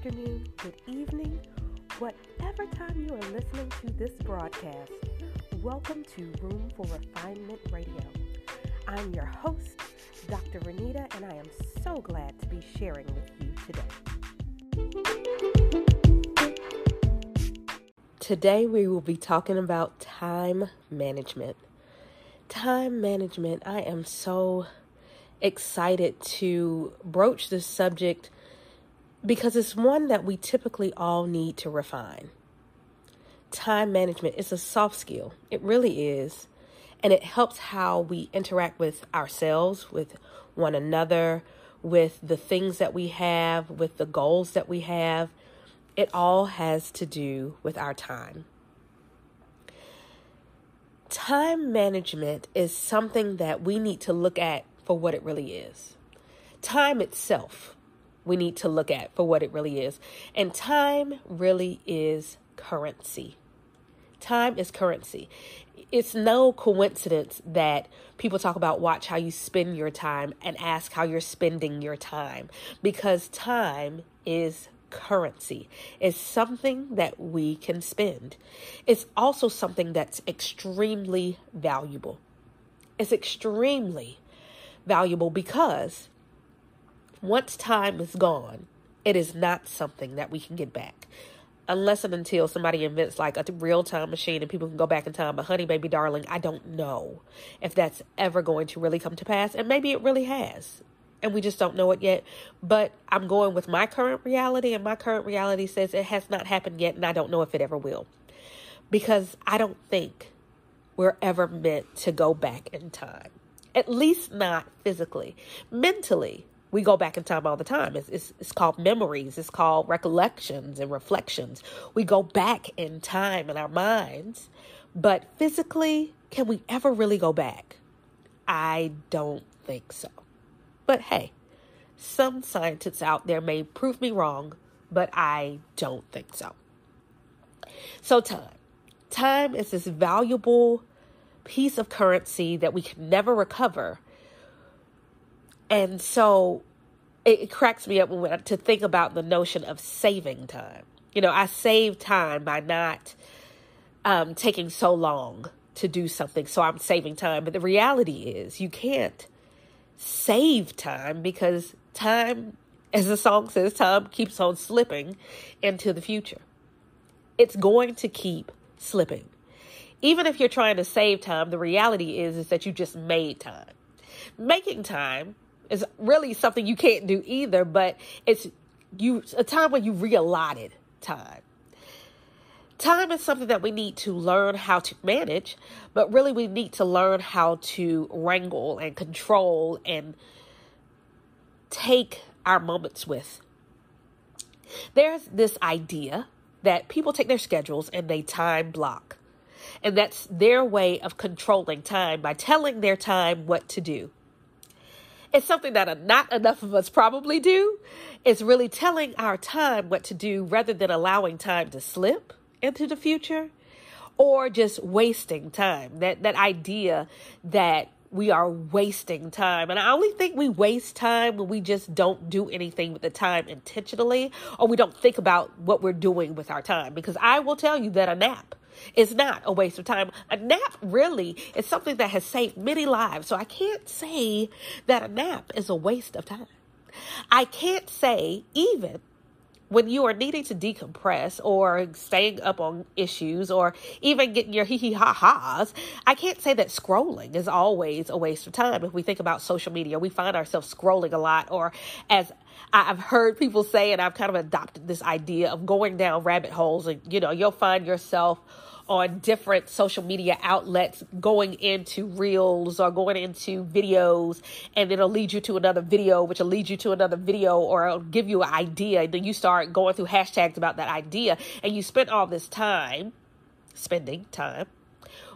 afternoon, good evening, whatever time you are listening to this broadcast. Welcome to Room for Refinement Radio. I'm your host, Dr. Renita, and I am so glad to be sharing with you today. Today, we will be talking about time management. Time management, I am so excited to broach this subject because it's one that we typically all need to refine. Time management is a soft skill, it really is. And it helps how we interact with ourselves, with one another, with the things that we have, with the goals that we have. It all has to do with our time. Time management is something that we need to look at for what it really is. Time itself, we need to look at for what it really is. And time really is currency. Time is currency. It's no coincidence that people talk about watch how you spend your time and ask how you're spending your time because time is currency. It's something that we can spend. It's also something that's extremely valuable. It's extremely valuable because once time is gone, it is not something that we can get back. Unless and until somebody invents like a real time machine and people can go back in time. But, honey, baby, darling, I don't know if that's ever going to really come to pass. And maybe it really has. And we just don't know it yet. But I'm going with my current reality, and my current reality says it has not happened yet, and I don't know if it ever will. Because I don't think we're ever meant to go back in time at least not physically. Mentally, we go back in time all the time. It's, it's, it's, called memories, it's called recollections and reflections. We go back in time in our minds, but physically, can we ever really go back? I don't think so. But hey, some scientists out there may prove me wrong, but I don't think so. So, time. Time is this valuable piece of currency that we can never recover. And so it, cracks me up when, to think about the notion of saving time. You know, I save time by not um, taking so long to do something, so I'm saving time. But the reality is, you can't save time because time, as the song says, time keeps on slipping into the future. It's going to keep slipping even if you're trying to save time, the reality is is that you just made time. Making time is really something you can't do either, but it's you a time when you reallotted time. Time is something that we need to learn how to manage, but really we need to learn how to wrangle and control and take our moments with. There's this idea that people take their schedules and they time block. And that's their way of controlling time by telling their time what to do. It's something that not enough of us probably do. It's really telling our time what to do rather than allowing time to slip into the future or just wasting time. That that idea that we are wasting time. And I only think we waste time when we just don't do anything with the time intentionally or we don't think about what we're doing with our time. Because I will tell you that a nap is not a waste of time. A nap really is something that has saved many lives. So I can't say that a nap is a waste of time. I can't say even when you are needing to decompress or staying up on issues or even getting your hee hee ha ha's, I can't say that scrolling is always a waste of time. If we think about social media, we find ourselves scrolling a lot, or as I've heard people say, and I've kind of adopted this idea of going down rabbit holes, and you know, you'll find yourself on different social media outlets going into reels or going into videos and it'll lead you to another video which will lead you to another video or it'll give you an idea and then you start going through hashtags about that idea and you spend all this time spending time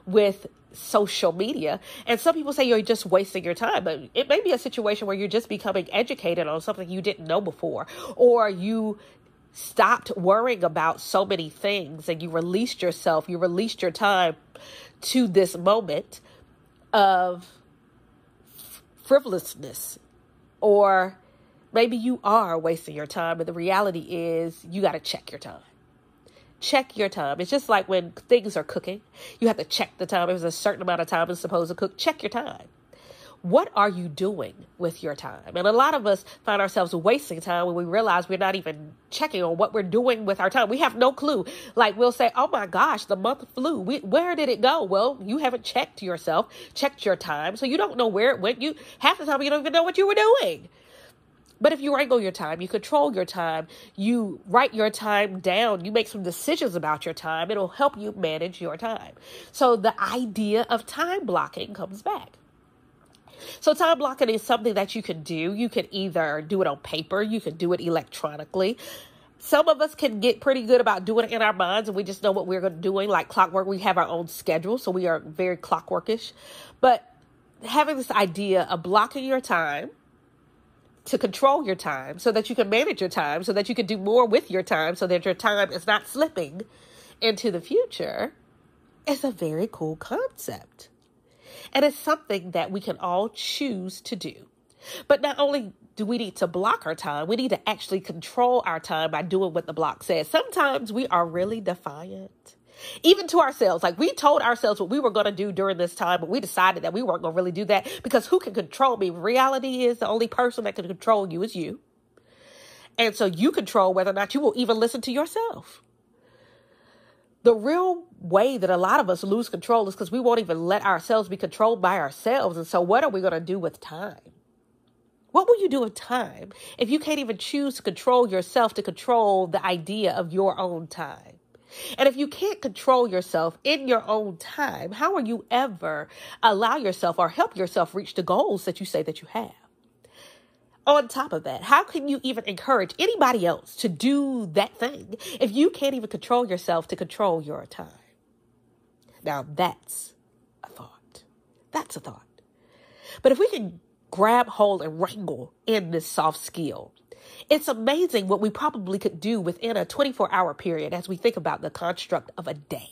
with social media. And some people say you're just wasting your time, but it may be a situation where you're just becoming educated on something you didn't know before, or you stopped worrying about so many things and you released yourself, you released your time to this moment of frivolousness or Maybe you are wasting your time, but the reality is you got to check your time. Check your time. It's just like when things are cooking, you have to check the time. If there's a certain amount of time it's supposed to cook, check your time what are you doing with your time? And a lot of us find ourselves wasting time when we realize we're not even checking on what we're doing with our time. We have no clue. Like we'll say, "Oh my gosh, the month flew. We, where did it go?" Well, you haven't checked yourself, checked your time, so you don't know where it went. You half the time you don't even know what you were doing. But if you wrangle your time, you control your time, you write your time down, you make some decisions about your time, it'll help you manage your time. So the idea of time blocking comes back. So time blocking is something that you can do. You can either do it on paper, you can do it electronically. Some of us can get pretty good about doing it in our minds and we just know what we're doing. Like clockwork, we have our own schedule, so we are very clockworkish. But having this idea of blocking your time to control your time so that you can manage your time, so that you can do more with your time, so that your time is not slipping into the future is a very cool concept. And it's something that we can all choose to do. But not only do we need to block our time, we need to actually control our time by doing what the block says. Sometimes we are really defiant. Even to ourselves, like we told ourselves what we were going to do during this time, but we decided that we weren't going to really do that because who can control me? Reality is the only person that can control you is you. And so you control whether or not you will even listen to yourself the real way that a lot of us lose control is because we won't even let ourselves be controlled by ourselves. And so, what are we going to do with time? What will you do with time if you can't even choose to control yourself to control the idea of your own time? And if you can't control yourself in your own time, how will you ever allow yourself or help yourself reach the goals that you say that you have? On top of that, how can you even encourage anybody else to do that thing if you can't even control yourself to control your time? Now, that's a thought. That's a thought. But if we can grab hold and wrangle in this soft skill, it's amazing what we probably could do within a 24 hour period as we think about the construct of a day.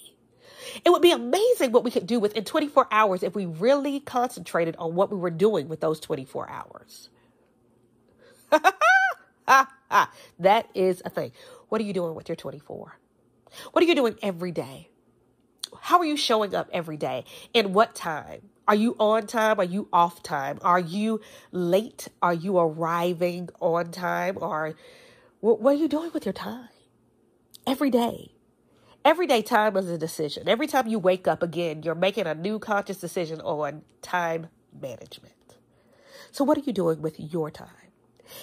It would be amazing what we could do within 24 hours if we really concentrated on what we were doing with those 24 hours. that is a thing. What are you doing with your 24? What are you doing every day? How are you showing up every day? In what time? Are you on time? Are you off time? Are you late? Are you arriving on time? Or what are you doing with your time? Every day. Everyday time is a decision. Every time you wake up again, you're making a new conscious decision on time management. So, what are you doing with your time?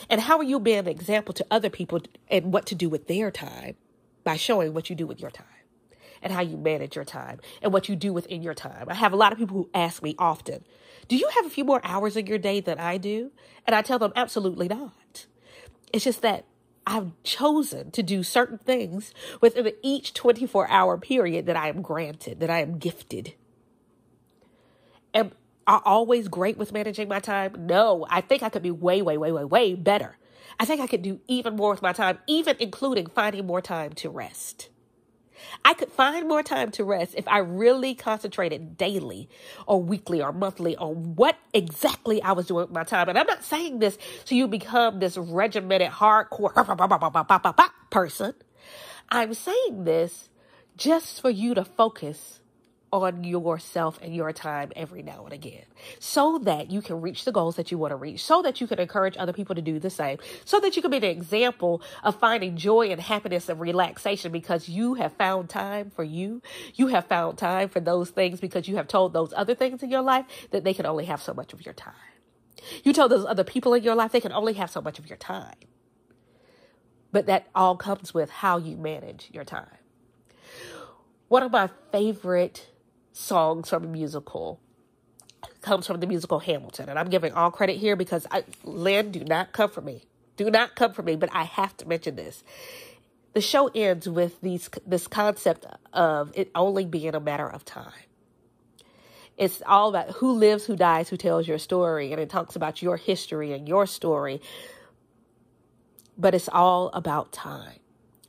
And how are you being an example to other people and what to do with their time by showing what you do with your time and how you manage your time and what you do within your time? I have a lot of people who ask me often, Do you have a few more hours in your day than I do? And I tell them, Absolutely not. It's just that I've chosen to do certain things within each 24 hour period that I am granted, that I am gifted. Are always great with managing my time? No, I think I could be way, way, way, way, way better. I think I could do even more with my time, even including finding more time to rest. I could find more time to rest if I really concentrated daily or weekly or monthly on what exactly I was doing with my time. And I'm not saying this so you become this regimented, hardcore person. I'm saying this just for you to focus on yourself and your time every now and again so that you can reach the goals that you want to reach, so that you can encourage other people to do the same, so that you can be an example of finding joy and happiness and relaxation because you have found time for you. You have found time for those things because you have told those other things in your life that they can only have so much of your time. You told those other people in your life they can only have so much of your time. But that all comes with how you manage your time. One of my favorite songs from a musical comes from the musical Hamilton. And I'm giving all credit here because I, Lin, do not come for me. Do not come for me, but I have to mention this. The show ends with these this concept of it only being a matter of time. It's all about who lives, who dies, who tells your story, and it talks about your history and your story. But it's all about time.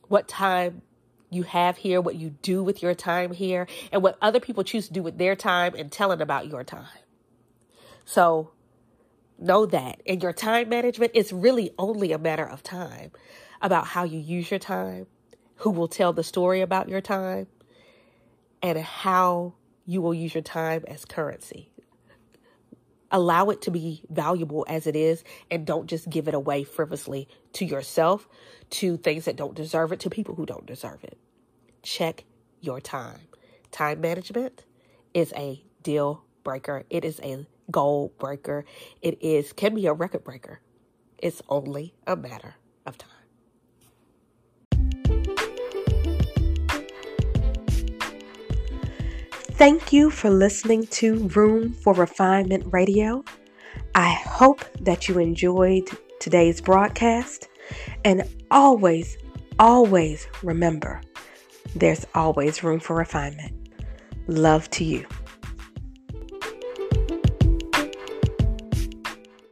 What time you have here, what you do with your time here, and what other people choose to do with their time and telling about your time. So know that in your time management, it's really only a matter of time about how you use your time, who will tell the story about your time, and how you will use your time as currency. Allow it to be valuable as it is, and don't just give it away frivolously to yourself, to things that don't deserve it, to people who don't deserve it. Check your time. Time management is a deal breaker. It is a goal breaker. It is can be a record breaker. It's only a matter of time. Thank you for listening to Room for Refinement Radio. I hope that you enjoyed today's broadcast. And always, always remember there's always room for refinement. Love to you.